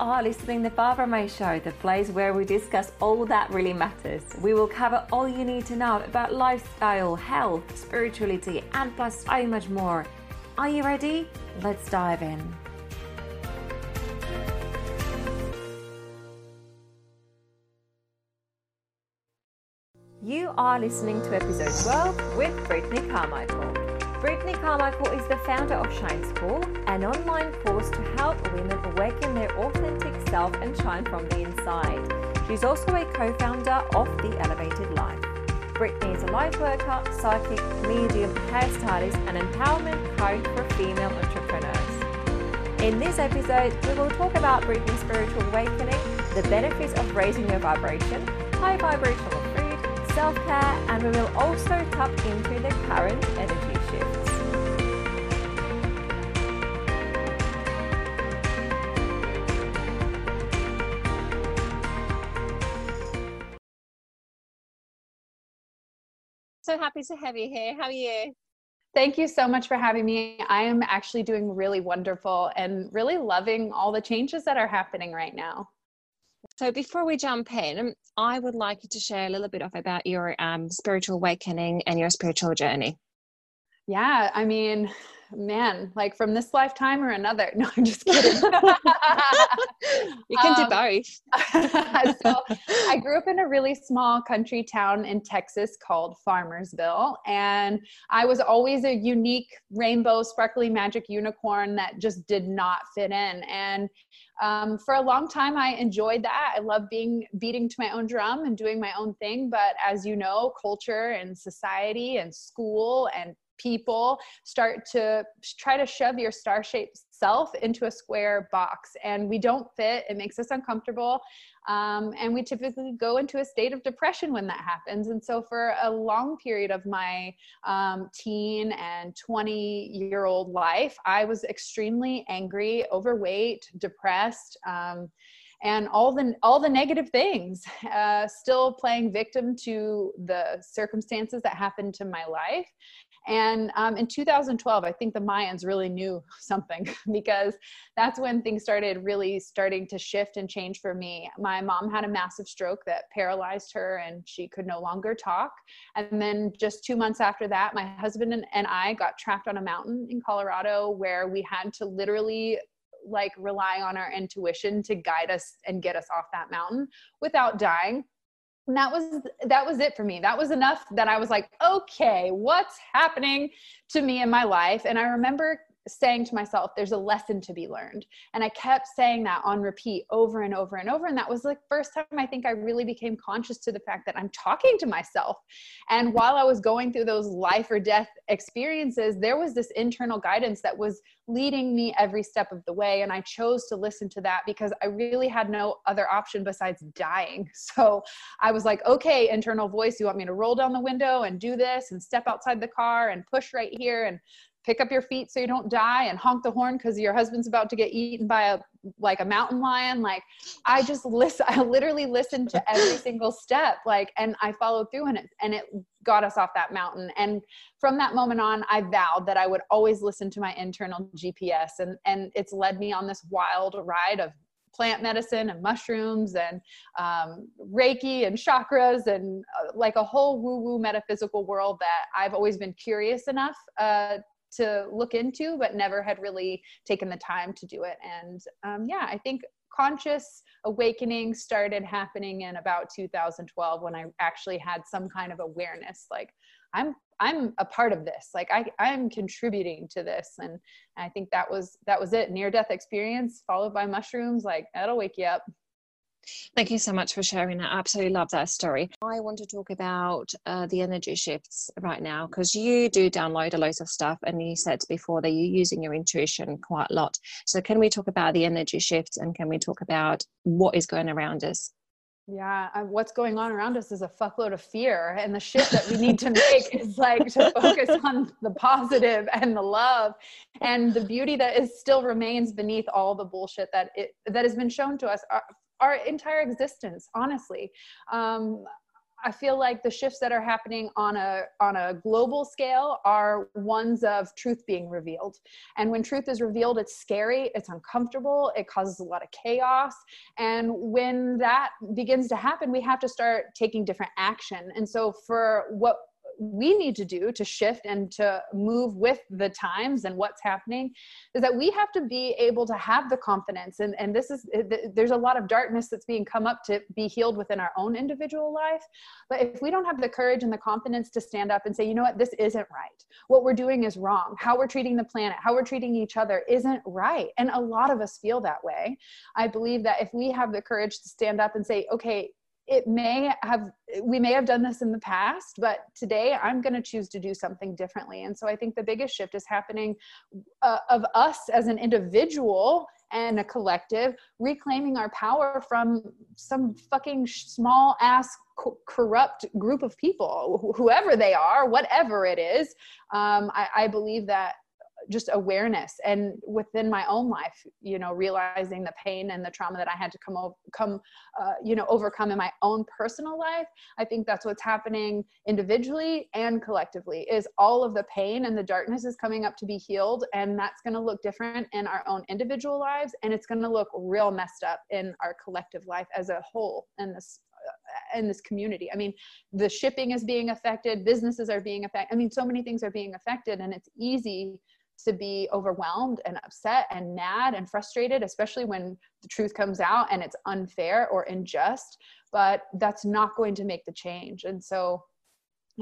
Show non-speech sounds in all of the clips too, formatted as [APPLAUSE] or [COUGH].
are listening to Barbra May Show, the place where we discuss all that really matters. We will cover all you need to know about lifestyle, health, spirituality, and plus so much more. Are you ready? Let's dive in. You are listening to episode 12 with Brittany Carmichael. Brittany Carmichael is the founder of Shine School, an online course to help women awaken their authentic self and shine from the inside. She's also a co founder of The Elevated Life. Brittany is a light worker, psychic, medium, hairstylist, and empowerment coach for female entrepreneurs. In this episode, we will talk about Brittany's spiritual awakening, the benefits of raising your vibration, high vibrational food, self care, and we will also tap into the current energy so happy to have you here. How are you? Thank you so much for having me. I am actually doing really wonderful and really loving all the changes that are happening right now. So, before we jump in, I would like you to share a little bit of about your um, spiritual awakening and your spiritual journey. Yeah, I mean, man, like from this lifetime or another. [LAUGHS] No, I'm just kidding. [LAUGHS] you can um, do both. [LAUGHS] so I grew up in a really small country town in Texas called Farmersville. And I was always a unique rainbow, sparkly magic unicorn that just did not fit in. And um, for a long time, I enjoyed that. I love being beating to my own drum and doing my own thing. But as you know, culture and society and school and people start to try to shove your star shaped self into a square box. And we don't fit it makes us uncomfortable um, and we typically go into a state of depression when that happens. And so for a long period of my um, teen and 20 year old life i was extremely angry overweight depressed um, and all the all the negative things [LAUGHS] uh, still playing victim to the circumstances that happened to my life and um, in 2012, I think the Mayans really knew [LAUGHS] something [LAUGHS] because that's when things started really starting to shift and change for me. My mom had a massive stroke that paralyzed her and she could no longer talk. And then just two months after that, my husband and, I got trapped on a mountain in Colorado where we had to literally like rely on our intuition to guide us and get us off that mountain without dying and that was that was it for me. That was enough that i was like okay what's happening to me in my life? And i remember saying to myself, there's a lesson to be learned. And I kept saying that on repeat over and over and over. And that was the first time I think I really became conscious to the fact that I'm talking to myself. And while I was going through those life or death experiences, there was this internal guidance that was leading me every step of the way. And I chose to listen to that because I really had no other option besides dying. [LAUGHS] So I was like, okay, internal voice, you want me to roll down the window and do this and step outside the car and push right here and pick up your feet so you don't die and honk the horn because your husband's about to get eaten by a like a mountain lion. Like i just listen [LAUGHS] i literally listened to every [LAUGHS] single step like and i followed through and it and it got us off that mountain. And from that moment on i vowed that i would always listen to my internal gps and and it's led me on this wild ride of plant medicine and mushrooms and um, Reiki and chakras and uh, like a whole woo woo metaphysical world that I've always been curious enough uh, to look into, but never had really taken the time to do it. And um, yeah, I think conscious awakening started happening in about 2012 when I actually had some kind of awareness like I'm I'm a part of this. Like I I'm contributing to this. And I think that was that was it. Near death experience followed by mushrooms like that'll wake you up Thank you so much for sharing that. I absolutely love that story. I want to talk about uh, the energy shifts right now because you do download a lot of stuff, and you said before that you're using your intuition quite a lot. So, can we talk about the energy shifts and can we talk about what is going around us? Yeah, what's going on around us is a fuckload of fear, and the shift that we need to make [LAUGHS] is like to focus on the positive and the love and the beauty that is still remains beneath all the bullshit that it that has been shown to us uh, our entire existence honestly um, I feel like the shifts that are happening on a on a global scale are ones of truth being revealed. And when truth is revealed, it's scary, it's uncomfortable, it causes a lot of chaos. And when that begins to happen, we have to start taking different action. And so for what we need to do to shift and to move with the times and what's happening is that we have to be able to have the confidence. And, and this is there's a lot of darkness that's being come up to be healed within our own individual life. But if we don't have the courage and the confidence to stand up and say you know what? This isn't right. What we're doing is wrong. How we're treating the planet how we're treating each other isn't right. And a lot of us feel that way. I believe that if we have the courage to stand up and say okay it may have we may have done this in the past but today i'm going to choose to do something differently. And so i think the biggest shift is happening uh, of us as an individual and a collective reclaiming our power from some fucking small ass co- corrupt group of people wh- whoever they are whatever it is. Um, I, I believe that just awareness and within my own life you know realizing the pain and the trauma that i had to come over come uh, you know overcome in my own personal life i think that's what's happening individually and collectively is all of the pain and the darkness is coming up to be healed and that's going to look different in our own individual lives and it's going to look real messed up in our collective life as a whole in this uh, in this community. I mean, the shipping is being affected, businesses are being affected. I mean, so many things are being affected, and it's easy to be overwhelmed and upset and mad and frustrated, especially when the truth comes out and it's unfair or unjust. But that's not going to make the change. And so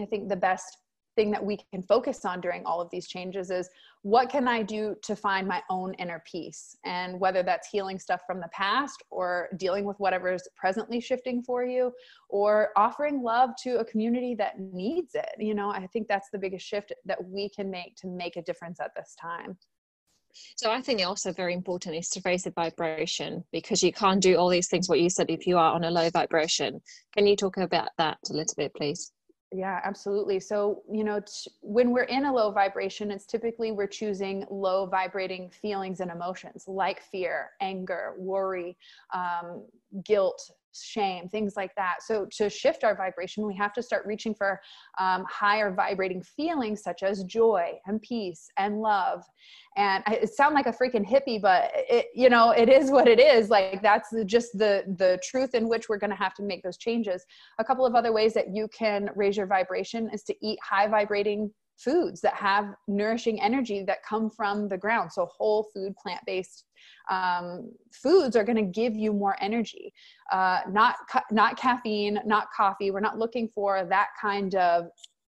I think the best thing that we can focus on during all of these changes is what can I do to find my own inner peace? And whether that's healing stuff from the past or dealing with whatever is presently shifting for you or offering love to a community that needs it. You know, I think that's the biggest shift that we can make to make a difference at this time. So I think also very important is to raise the vibration because you can't do all these things what you said if you are on a low vibration. Can you talk about that a little bit, please? Yeah, absolutely. So, you know, t- when we're in a low vibration, it's typically we're choosing low vibrating feelings and emotions like fear, anger, worry, um, guilt, shame, things like that. So, to shift our vibration, we have to start reaching for um, higher vibrating feelings such as joy and peace and love. And I, it sound like a freaking hippie, but it, you know, it is what it is. Like that's just the the truth in which we're going to have to make those changes. A couple of other ways that you can raise your vibration is to eat high vibrating foods that have nourishing energy that come from the ground. So whole food, plant based um, foods are going to give you more energy. Uh, not ca- not caffeine, not coffee. We're not looking for that kind of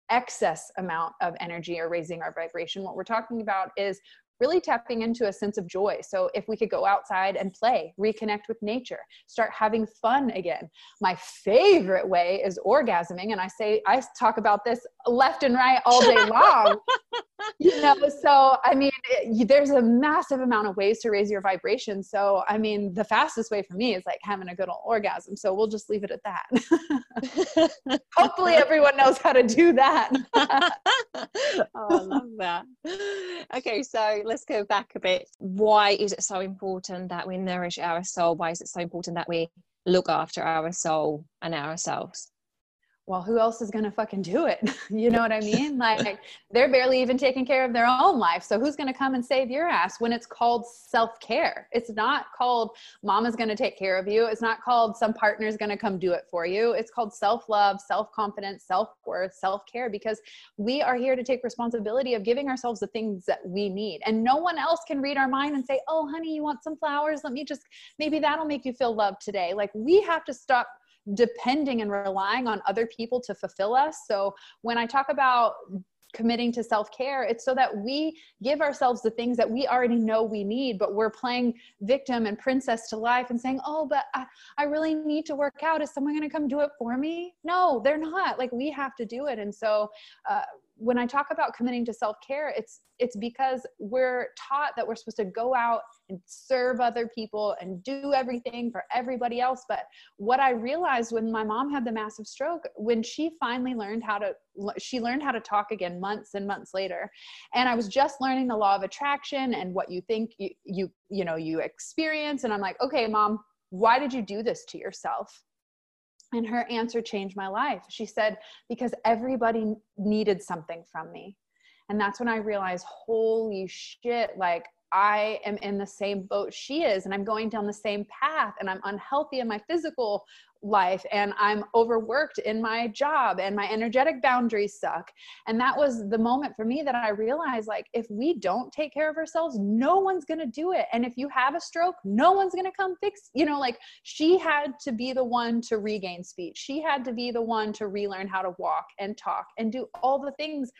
excess amount of energy or raising our vibration. What we're talking about is really tapping into a sense of joy. So if we could go outside and play, reconnect with nature, start having fun again. My favorite way is orgasming. And I say, I talk about this left and right all day long. [LAUGHS] you know, so I mean, it, there's a massive amount of ways to raise your vibration. So, I mean, the fastest way for me is like having a good old orgasm. So we'll just leave it at that. [LAUGHS] Hopefully everyone knows how to do that. [LAUGHS] oh, I love that. Okay, so let's go back a bit. Why is it so important that we nourish our soul? Why is it so important that we look after our soul and ourselves? Well, who else is going to fucking do it? [LAUGHS] you know what I mean? Like they're barely even taking care of their own life. So who's going to come and save your ass when it's called self care? It's not called mama's going to take care of you. It's not called some partner's going to come do it for you. It's called self love, self confidence, self worth, self care because we are here to take responsibility of giving ourselves the things that we need. And no one else can read our mind and say, oh, honey, you want some flowers? Let me just, maybe that'll make you feel loved today. Like we have to stop depending and relying on other people to fulfill us. So when I talk about committing to self care, it's so that we give ourselves the things that we already know we need, but we're playing victim and princess to life and saying, Oh, but I, I really need to work out. Is someone going to come do it for me? No, they're not. Like, we have to do it. And so, uh, when I talk about committing to self-care, it's it's because we're taught that we're supposed to go out and serve other people and do everything for everybody else. But what I realized when my mom had the massive stroke, when she finally learned how to she learned how to talk again months and months later. And I was just learning the law of attraction and what you think you you you know you experience. And I'm like, okay, mom, why did you do this to yourself? And her answer changed my life. She said, Because everybody needed something from me. And that's when I realized, holy shit, like I am in the same boat she is, and I'm going down the same path, and I'm unhealthy in my physical life, and I'm overworked in my job, and my energetic boundaries suck. And that was the moment for me that I realized like, if we don't take care of ourselves, no one's gonna do it. And if you have a stroke, no one's gonna come fix, you know, like she had to be the one to regain speech, she had to be the one to relearn how to walk and talk and do all the things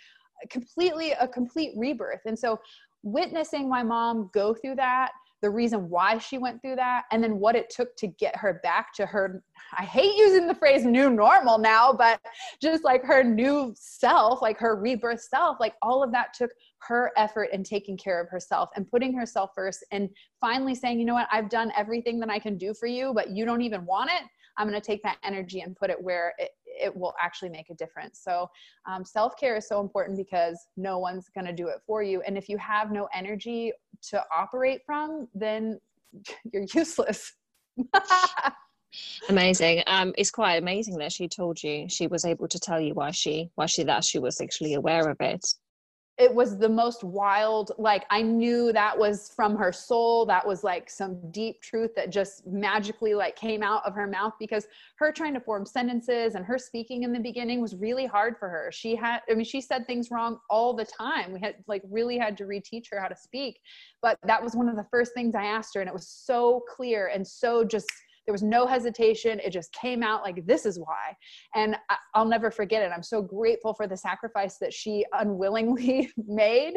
completely a complete rebirth. And so witnessing my mom go through that the reason why she went through that and then what it took to get her back to her i hate using the phrase new normal now but just like her new self like her rebirth self like all of that took her effort in taking care of herself and putting herself first and finally saying you know what? I've done everything that i can do for you but you don't even want it. I'm going to take that energy and put it where it, it will actually make a difference. So, um, self care is so important because no one's going to do it for you. And if you have no energy to operate from, then [LAUGHS] you're useless. [LAUGHS] amazing um it's quite amazing that she told you she was able to tell you why she why she that she was actually aware of it it was the most wild like i knew that was from her soul that was like some deep truth that just magically like came out of her mouth because her trying to form sentences and her speaking in the beginning was really hard for her. She had i mean she said things wrong all the time. We had like really had to reteach her how to speak. But that was one of the first things i asked her and it was so clear and so just there was no hesitation. It just came out like, this is why. And I'll never forget it. I'm so grateful for the sacrifice that she [LAUGHS] unwillingly [LAUGHS] made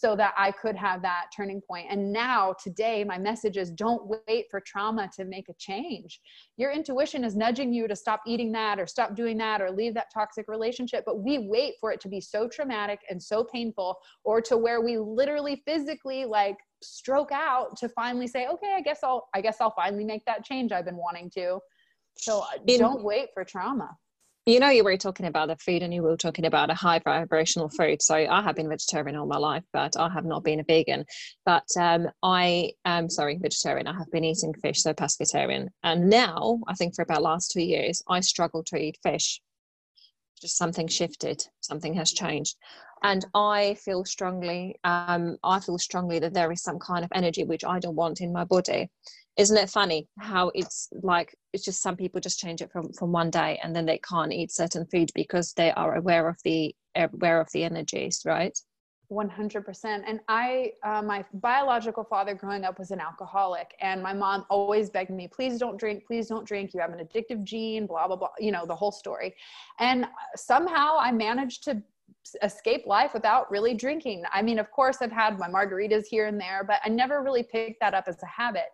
so that I could have that turning point. And now, today, my message is don't wait for trauma to make a change. Your intuition is nudging you to stop eating that or stop doing that or leave that toxic relationship. But we wait for it to be so traumatic and so painful or to where we literally physically like stroke out to finally say, okay, I guess I'll, I guess I'll finally make that change I've been wanting to. So don't wait for trauma. you know you were talking about the food and you were talking about a high vibrational food. So i have been vegetarian all my life but i have not been a vegan. But um, i am sorry vegetarian. I have been eating fish so pescatarian. And now i think for about last two years i struggle to eat fish. Just something shifted. Something has changed and i feel strongly um, i feel strongly that there is some kind of energy which i don't want in my body. Isn't it funny how it's like it's just some people just change it from from one day and then they can't eat certain food because they are aware of the aware of the energies right? 100% and i uh, my biological father growing up was an alcoholic and my mom always begged me please don't drink please don't drink. You have an addictive gene blah blah blah you know the whole story. And somehow i managed to escape life without really drinking. I mean, of course, I've had my margaritas here and there, but I never really picked that up as a habit.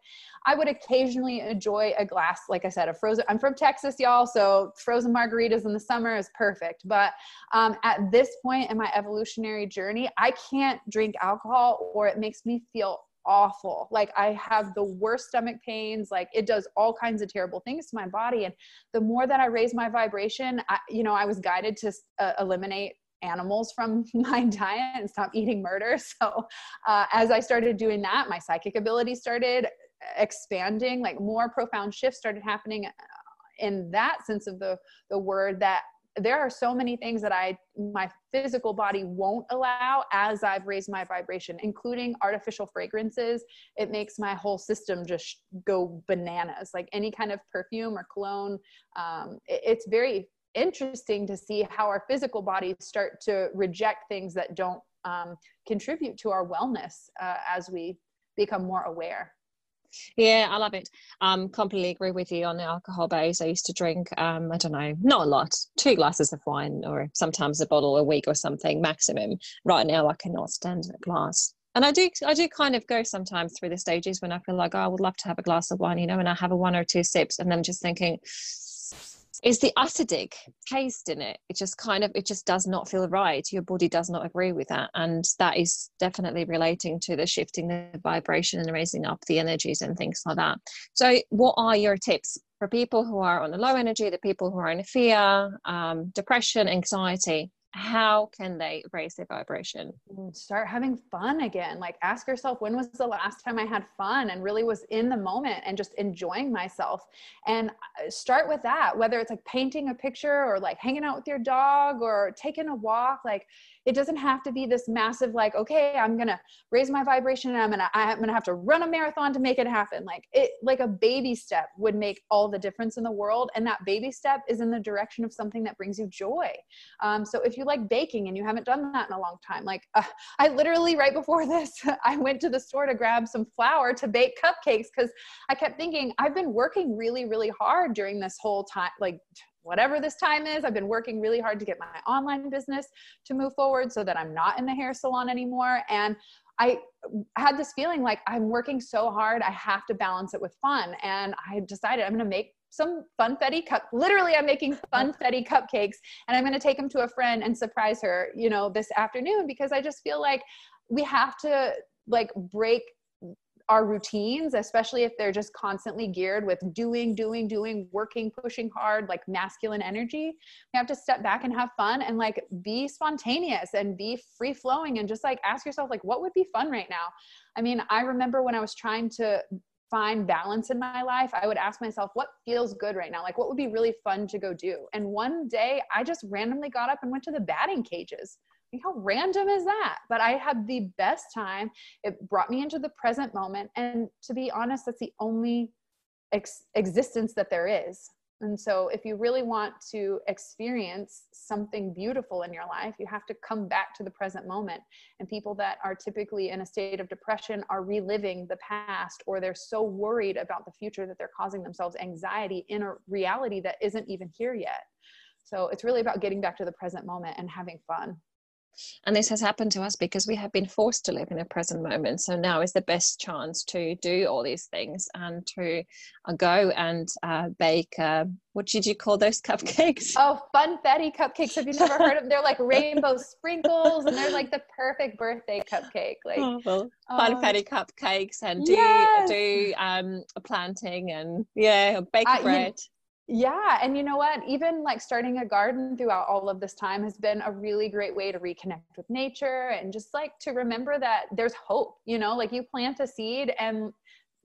I would occasionally enjoy a glass, like I said, a frozen. I'm from Texas, y'all, so frozen margaritas in the summer is perfect. But um, at this point in my evolutionary journey, I can't drink alcohol or it makes me feel awful. Like I have the worst stomach pains. Like it does all kinds of terrible things to my body. And the more that I raise my vibration, I, you know, I was guided to uh, eliminate animals from [LAUGHS] my diet and stop eating murder. [LAUGHS] So uh, as I started doing that, my psychic ability started expanding, like more profound shifts started happening uh, in that sense of the, the word that there are so many things that I my physical body won't allow as I've raised my vibration, including artificial fragrances. It makes my whole system just go bananas. Like any kind of perfume or cologne, um, it, it's very interesting to see how our physical bodies start to reject things that don't um, contribute to our wellness uh, as we become more aware. Yeah, I love it. Um, completely agree with you on the alcohol base. I used to drink, um, I don't know, not a lot, two glasses of wine or sometimes a bottle a week or something maximum. Right now, I cannot stand a glass. And I do, I do kind of go sometimes through the stages when I feel like, oh, I would love to have a glass of wine, you know, and I have a one or two sips, and I'm just thinking, is the acidic taste in it. It just kind of it just does not feel right. Your body does not agree with that. And that is definitely relating to the shifting the vibration and raising up the energies and things like that. So what are your tips for people who are on a low energy the people who are in fear um, depression anxiety how can they raise their vibration? Start having fun again. Like ask yourself, when was the last time I had fun and really was in the moment and just enjoying myself? And uh, start with that, whether it's like painting a picture or like hanging out with your dog or taking a walk. Like it doesn't have to be this massive, like, okay, I'm gonna raise my vibration and I'm gonna I'm gonna have to run a marathon to make it happen. Like it like a baby step would make all the difference in the world. And that baby step is in the direction of something that brings you joy. Um, so if you like baking and you haven't done that in a long time, like uh, I literally right before [LAUGHS] this, I went to the store to grab some flour to bake cupcakes because I kept thinking I've been working really, really hard during this whole time, like whatever this time is. I've been working really hard to get my online business to move forward so that I'm not in the hair salon anymore. And I had this feeling like I'm working so hard, I have to balance it with fun. And I decided I'm going to make some funfetti cup. Literally, I'm making funfetti cupcakes, and I'm going to take them to a friend and surprise her, you know, this afternoon because I just feel like we have to like break our routines, especially if they're just constantly geared with doing, doing, doing, working, pushing hard, like masculine energy. We have to step back and have fun and like be spontaneous and be free flowing and just like ask yourself, like, what would be fun right now? I mean, I remember when I was trying to find balance in my life, I would ask myself, what feels good right now? Like, what would be really fun to go do? And one day I just randomly got up and went to the batting cages how random is that? But I had the best time. It brought me into the present moment. And to be honest, that's the only ex- existence that there is. And so, if you really want to experience something beautiful in your life, you have to come back to the present moment. And people that are typically in a state of depression are reliving the past, or they're so worried about the future that they're causing themselves anxiety in a reality that isn't even here yet. So, it's really about getting back to the present moment and having fun. And this has happened to us because we have been forced to live in a present moment. So now is the best chance to do all these things and to uh, go and uh, bake. Uh, what did you call those [LAUGHS] cupcakes? Oh, funfetti cupcakes. Have you never heard of them? They're like [LAUGHS] rainbow sprinkles and they're like the perfect birthday cupcake. Like oh, well, funfetti um, cupcakes and do yes. do um, planting and yeah, bake bread. You, yeah. And you know what? Even like starting a garden throughout all of this time has been a really great way to reconnect with nature and just like to remember that there's hope, you know, like you plant a seed and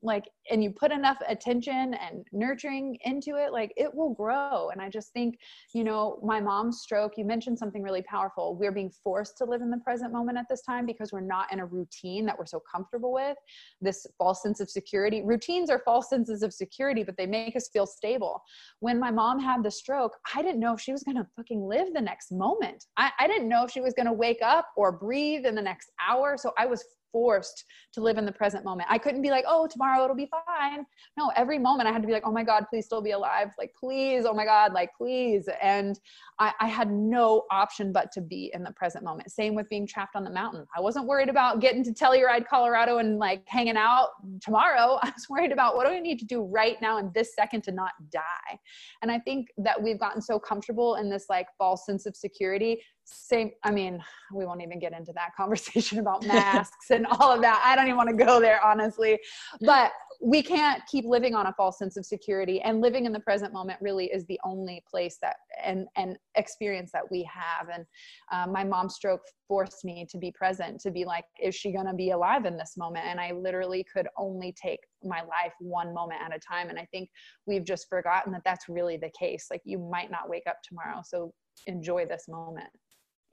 like and you put enough attention and nurturing into it like it will grow. And i just think you know my mom's stroke you mentioned something really powerful. We're being forced to live in the present moment at this time because we're not in a routine that we're so comfortable with. This false sense of security routines are false senses of security but they make us feel stable. When my mom had the stroke i didn't know if she was going to fucking live the next moment. I, I didn't know if she was going to wake up or breathe in the next hour. So i was forced to live in the present moment. I couldn't be like, oh, tomorrow it'll be fine. No, every moment I had to be like, oh my God, please still be alive. Like, please, oh my God, like, please. And I, I had no option but to be in the present moment. Same with being trapped on the mountain. I wasn't worried about getting to Telluride, Colorado and like hanging out tomorrow. [LAUGHS] I was worried about what do I need to do right now in this second to not die. And I think that we've gotten so comfortable in this like false sense of security same i mean we won't even get into that [LAUGHS] conversation about [LAUGHS] masks and all of that. I don't even want to go there honestly. But we can't keep living on a false sense of security and living in the present moment really is the only place that and and experience that we have. And um, my mom's stroke forced me to be present to be like is she going to be alive in this moment? And i literally could only take my life one moment at a time. And i think we've just forgotten that that's really the case. Like you might not wake up tomorrow so enjoy this moment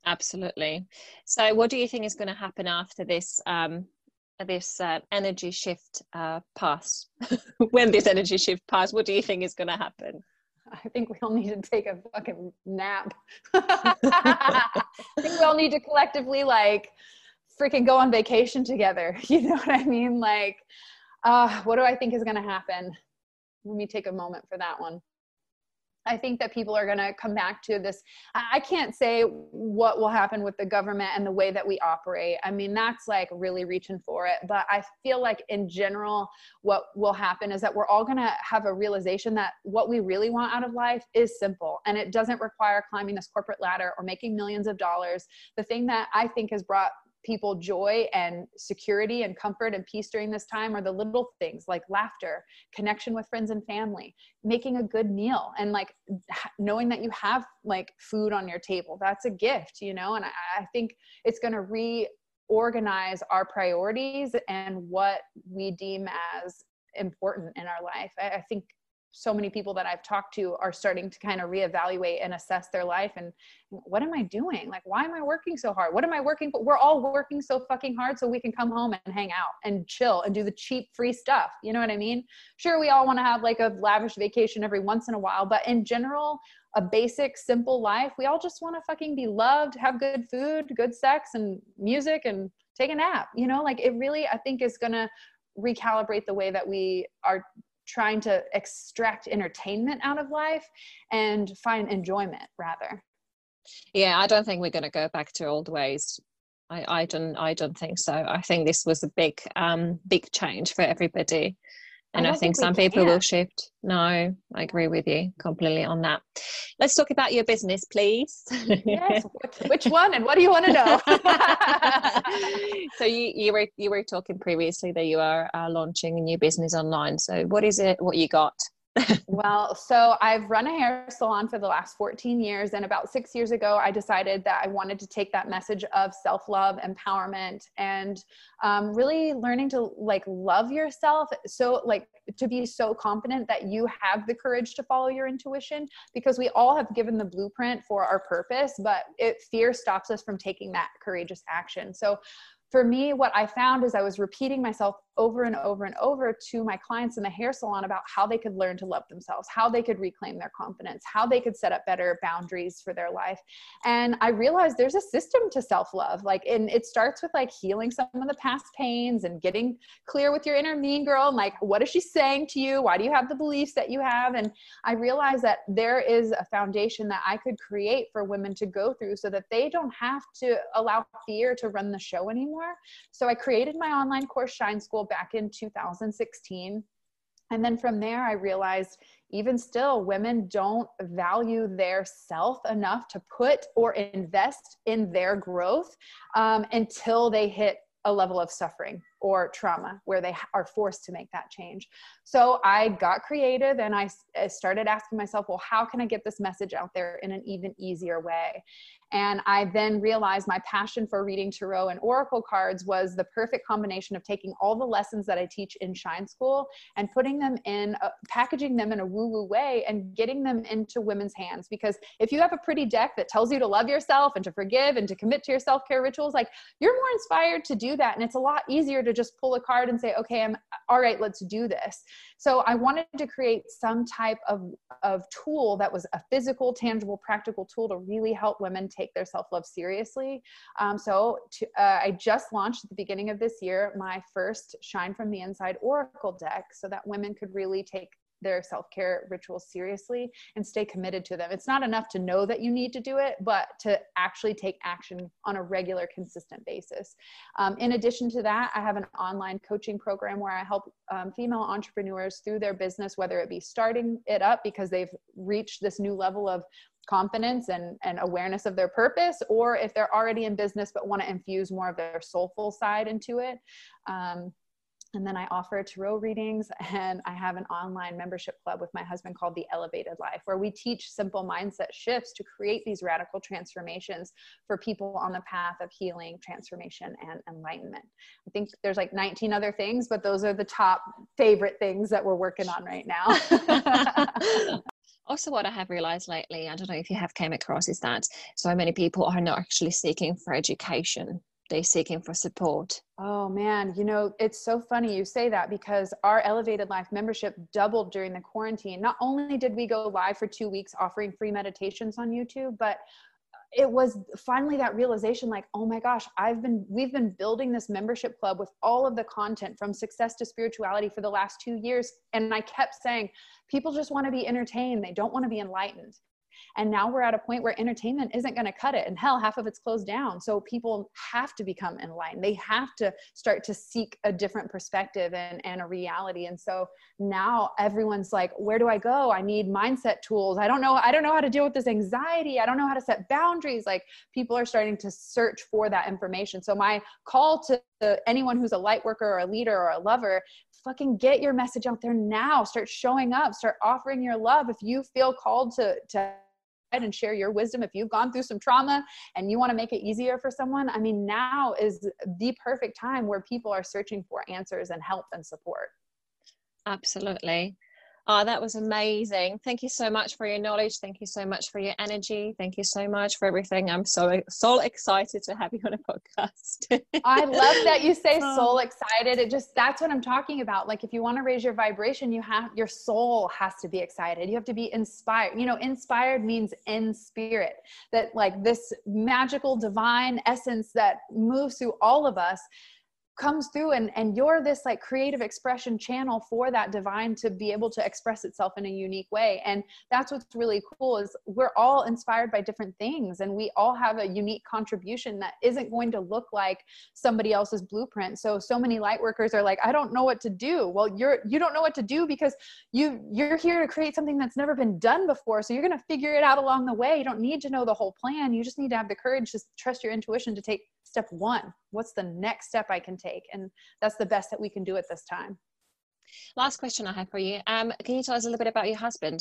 Absolutely. So, what do you think is going to happen after this um, this uh, energy shift uh, pass? [LAUGHS] when this energy shift pass, what do you think is going to happen? I think we all need to take a fucking nap. [LAUGHS] I think we all need to collectively like freaking go on vacation together. [LAUGHS] You know what I mean? Like, uh, what do I think is going to happen? Let me take a moment for that one. I think that people are going to come back to this. I can't say what will happen with the government and the way that we operate. I mean, that's like really reaching for it. But I feel like in general, what will happen is that we're all going to have a realization that what we really want out of life is simple and it doesn't require climbing this corporate ladder or making millions of dollars. The thing that I think has brought people joy and security and comfort and peace during this time are the little things like laughter, connection with friends and family, making a good meal, and like knowing that you have like food on your table. That's a gift, you know. And I, I think it's going to reorganize our priorities and what we deem as important in our life. I, I think so many people that I've talked to are starting to kind of reevaluate and assess their life and what am I doing? Like, why am I working so hard? What am I working for? We're all working so fucking hard so we can come home and hang out and chill and do the cheap free stuff. You know what I mean? Sure, we all want to have like a lavish vacation every once in a while, but in general, a basic, simple life, we all just want to fucking be loved, have good food, good sex, and music and take a nap. You know, like it really, I think, is going to recalibrate the way that we are trying to extract entertainment out of life and find enjoyment rather. Yeah i don't think we're going to go back to old ways. I, I don't I don't think so. I think this was a big um big change for everybody and I, I think, think some people will shift. No, I agree with you completely on that. Let's talk about your business, please. yes. [LAUGHS] Which one, and what do you want to know? [LAUGHS] so you you were you were talking previously that you are uh, launching a new business online. So what is it? What you got? Well, so I've run a hair salon for the last 14 years. And about six years ago, I decided that I wanted to take that message of self love, empowerment, and um, really learning to like love yourself. So, like, to be so confident that you have the courage to follow your intuition because we all have given the blueprint for our purpose, but it, fear stops us from taking that courageous action. So, for me, what I found is I was repeating myself over and over and over to my clients in the hair salon about how they could learn to love themselves, how they could reclaim their confidence, how they could set up better boundaries for their life. And I realized there's a system to self-love. Like, and it starts with like healing some of the past pains and getting clear with your inner mean girl and like, what is she saying to you? Why do you have the beliefs that you have? And I realized that there is a foundation that I could create for women to go through so that they don't have to allow fear to run the show anymore so I created my online course, Shine School, back in 2016. And then from there, I realized even still, women don't value their self enough to put or invest in their growth um, until they hit a level of suffering or trauma where they are forced to make that change. So I got creative and I started asking myself, well, how can I get this message out there in an even easier way? And I then realized my passion for reading tarot and oracle cards was the perfect combination of taking all the lessons that I teach in Shine School and putting them in, a, packaging them in a woo woo way and getting them into women's hands. Because if you have a pretty deck that tells you to love yourself and to forgive and to commit to your self care rituals, like you're more inspired to do that. And it's a lot easier to just pull a card and say, okay, I'm all right, let's do this. So I wanted to create some type of, of tool that was a physical, tangible, practical tool to really help women take their self love seriously. Um, so to, uh, I just launched at the beginning of this year my first Shine from the Inside Oracle deck so that women could really take their self care rituals seriously and stay committed to them. It's not enough to know that you need to do it, but to actually take action on a regular, consistent basis. Um, in addition to that, I have an online coaching program where I help um, female entrepreneurs through their business, whether it be starting it up because they've reached this new level of confidence and, and awareness of their purpose, or if they're already in business but want to infuse more of their soulful side into it. Um, and then I offer tarot readings, [LAUGHS] and I have an online membership club with my husband called The Elevated Life, where we teach simple mindset shifts to create these radical transformations for people on the path of healing, transformation, and enlightenment. I think there's like 19 other things, but those are the top favorite things that we're working on right now. [LAUGHS] [LAUGHS] also what i have realized lately i don't know if you have came across is that so many people are not actually seeking for education they seeking for support? Oh man, you know, it's so funny you say that because our Elevated Life membership doubled during the quarantine. Not only did we go live for two weeks offering free meditations on YouTube, but it was finally that realization like oh my gosh i've been we've been building this membership club with all of the content from success to spirituality for the last two years and i kept saying people just want to be entertained they don't want to be enlightened and now we're at a point where entertainment isn't going to cut it and hell half of it's closed down. So people have to become in line. they have to start to seek a different perspective and, and a reality. And so now everyone's like where do i go? I need mindset tools. I don't know i don't know how to deal with this anxiety. I don't know how to set boundaries. Like people are starting to search for that information. So my call to anyone who's a light worker or a leader or a lover fucking get your message out there now. Start showing up. Start offering your love. If you feel called to to and share your wisdom if you've gone through some trauma and you want to make it easier for someone. I mean now is the perfect time where people are searching for answers and help and support. Absolutely Oh, that was amazing. Thank you so much for your knowledge. Thank you so much for your energy. Thank you so much for everything. I'm so so excited to have you on a podcast. [LAUGHS] I love that you say oh. soul excited. It just that's what I'm talking about. Like if you want to raise your vibration, you have your soul has to be excited. You have to be inspired. You know, inspired means in spirit. That like this magical divine essence that moves through all of us comes through and and you're this like creative expression channel for that divine to be able to express itself in a unique way. And that's what's really cool is we're all inspired by different things and we all have a unique contribution that isn't going to look like somebody else's blueprint. So so many light workers are like i don't know what to do. Well you're you don't know what to do because you you're here to create something that's never been done before. So you're going to figure it out along the way. You don't need to know the whole plan. You just need to have the courage to trust your intuition to take step one what's the next step i can take and that's the best that we can do at this time last question i have for you um, can you tell us a little bit about your husband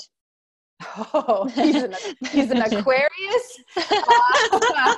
Oh, he's an, he's an [LAUGHS] Aquarius. Uh,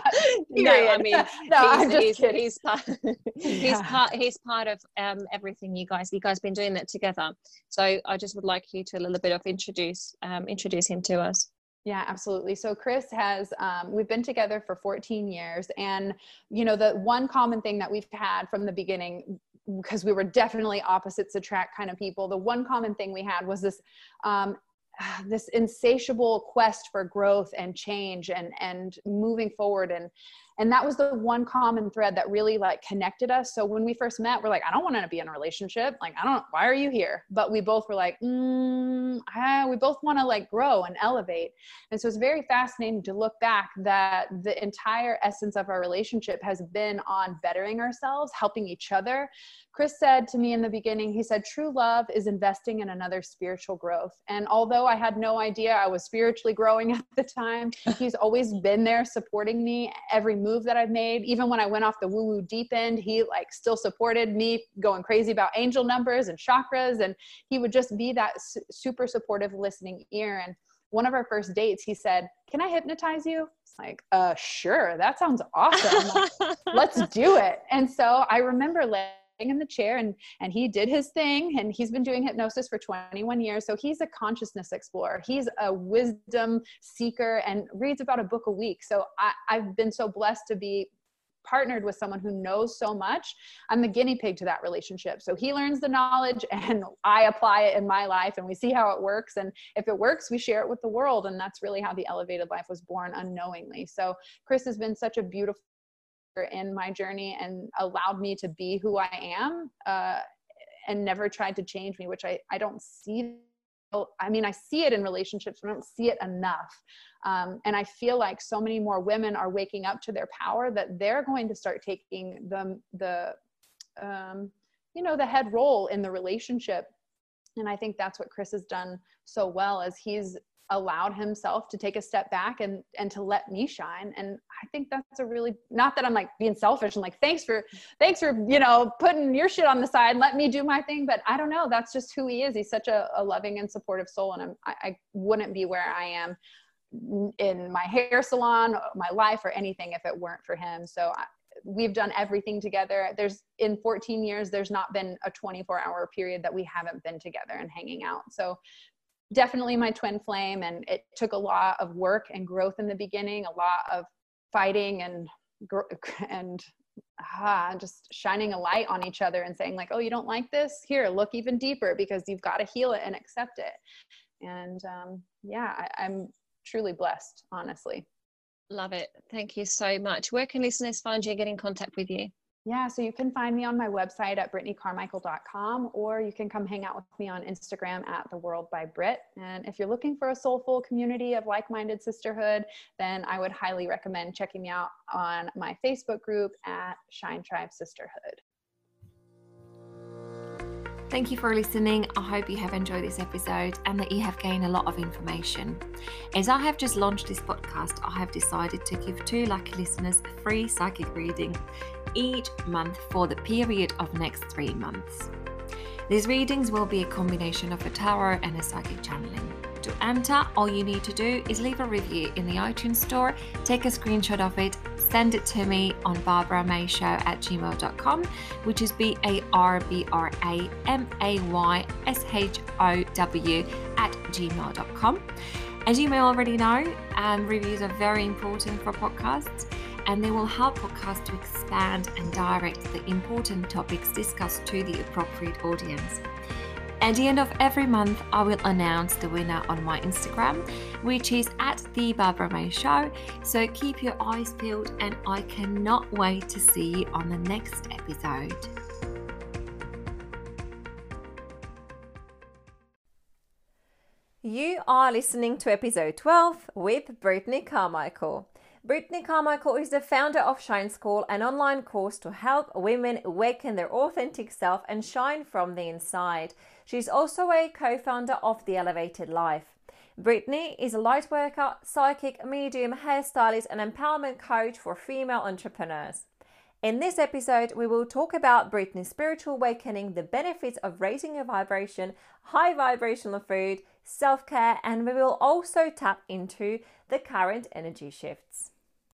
no, I mean, [LAUGHS] no, he's, he's. He's part, [LAUGHS] he's part, he's part of um, everything you guys, you guys been doing that together. So I just would like you to a little bit of introduce, um, introduce him to us. Yeah, absolutely. So Chris has, um, we've been together for 14 years. And, you know, the one common thing that we've had from the beginning, because we were definitely opposites attract kind of people, the one common thing we had was this, um, [SIGHS] this insatiable quest for growth and change and, and moving forward. And, and that was the one common thread that really like connected us. So when we first met we're like i don't want to be in a relationship. Like i don't why are you here? But we both were like mm, ah, we both want to like grow and elevate. And so it's very fascinating to look back that the entire essence of our relationship has been on bettering ourselves helping each other. Chris said to me in the beginning, he said, true love is investing in another spiritual growth. And although I had no idea I was spiritually growing [LAUGHS] at the time, he's always been there supporting me every move that I've made. Even when I went off the woo woo deep end, he like still supported me going crazy about angel numbers and chakras. And he would just be that su- super supportive listening ear. And one of our first dates, he said, Can I hypnotize you? It's like, uh, sure, that sounds awesome. [LAUGHS] Let's do it. And so I remember like in the chair and and he did his thing and he's been doing hypnosis for 21 years so he's a consciousness explorer. He's a wisdom seeker and reads about a book a week. So I, i've been so blessed to be partnered with someone who knows so much. I'm the guinea pig to that relationship. So he learns the knowledge [LAUGHS] and i apply it in my life and we see how it works. And if it works we share it with the world. And that's really how the elevated life was born unknowingly. So chris has been such a beautiful in my journey and allowed me to be who I am uh, and never tried to change me, which I, I don't see. I mean, I see it in relationships, but I don't see it enough. Um, and I feel like so many more women are waking up to their power that they're going to start taking the, the um, you know, the head role in the relationship. And I think that's what Chris has done so well as he's allowed himself to take a step back and and to let me shine. And i think that's a really not that i'm like being selfish and like thanks for thanks for you know putting your shit on the side let me do my thing. But i don't know. That's just who he is. He's such a, a loving and supportive soul and I'm, I, I wouldn't be where i am in my hair salon my life or anything if it weren't for him. So I, we've done everything together. There's in 14 years there's not been a 24 hour period that we haven't been together and hanging out. So definitely my twin flame and it took a lot of work and growth in the beginning a lot of fighting and [LAUGHS] and ah, just shining a light on each other and saying like oh you don't like this? Here look even deeper because you've got to heal it and accept it. And um, yeah I, i'm truly blessed honestly. Love it. Thank you so much. Where can listeners find you get in contact with you Yeah, so you can find me on my website at brittanycarmichael.com or you can come hang out with me on Instagram at the world by Brit. And if you're looking for a soulful community of like-minded sisterhood, then I would highly recommend checking me out on my Facebook group at Shine Tribe Sisterhood. Thank you for listening. I hope you have enjoyed this episode and that you have gained a lot of information. As I have just launched this podcast, I have decided to give two lucky listeners a free psychic reading each month for the period of next three months. These readings will be a combination of a tarot and a psychic channeling. To enter, all you need to do is leave a review in the iTunes store, take a screenshot of it, send it to me on barbramayshow at gmail.com, which is B A R B R A M A Y S H O W at gmail.com. As you may already know, um, reviews are very important for podcasts and they will help podcasts to expand and direct the important topics discussed to the appropriate audience. At the end of every month, I will announce the winner on my Instagram, which is at the Barbra May Show. So keep your eyes peeled, and I cannot wait to see you on the next episode. You are listening to episode 12 with Brittany Carmichael. Brittany Carmichael is the founder of Shine School, an online course to help women awaken their authentic self and shine from the inside. She's also a co founder of The Elevated Life. Brittany is a light worker, psychic, medium, hairstylist, and empowerment coach for female entrepreneurs. In this episode, we will talk about Brittany's spiritual awakening, the benefits of raising your vibration, high vibrational food, self care, and we will also tap into the current energy shifts.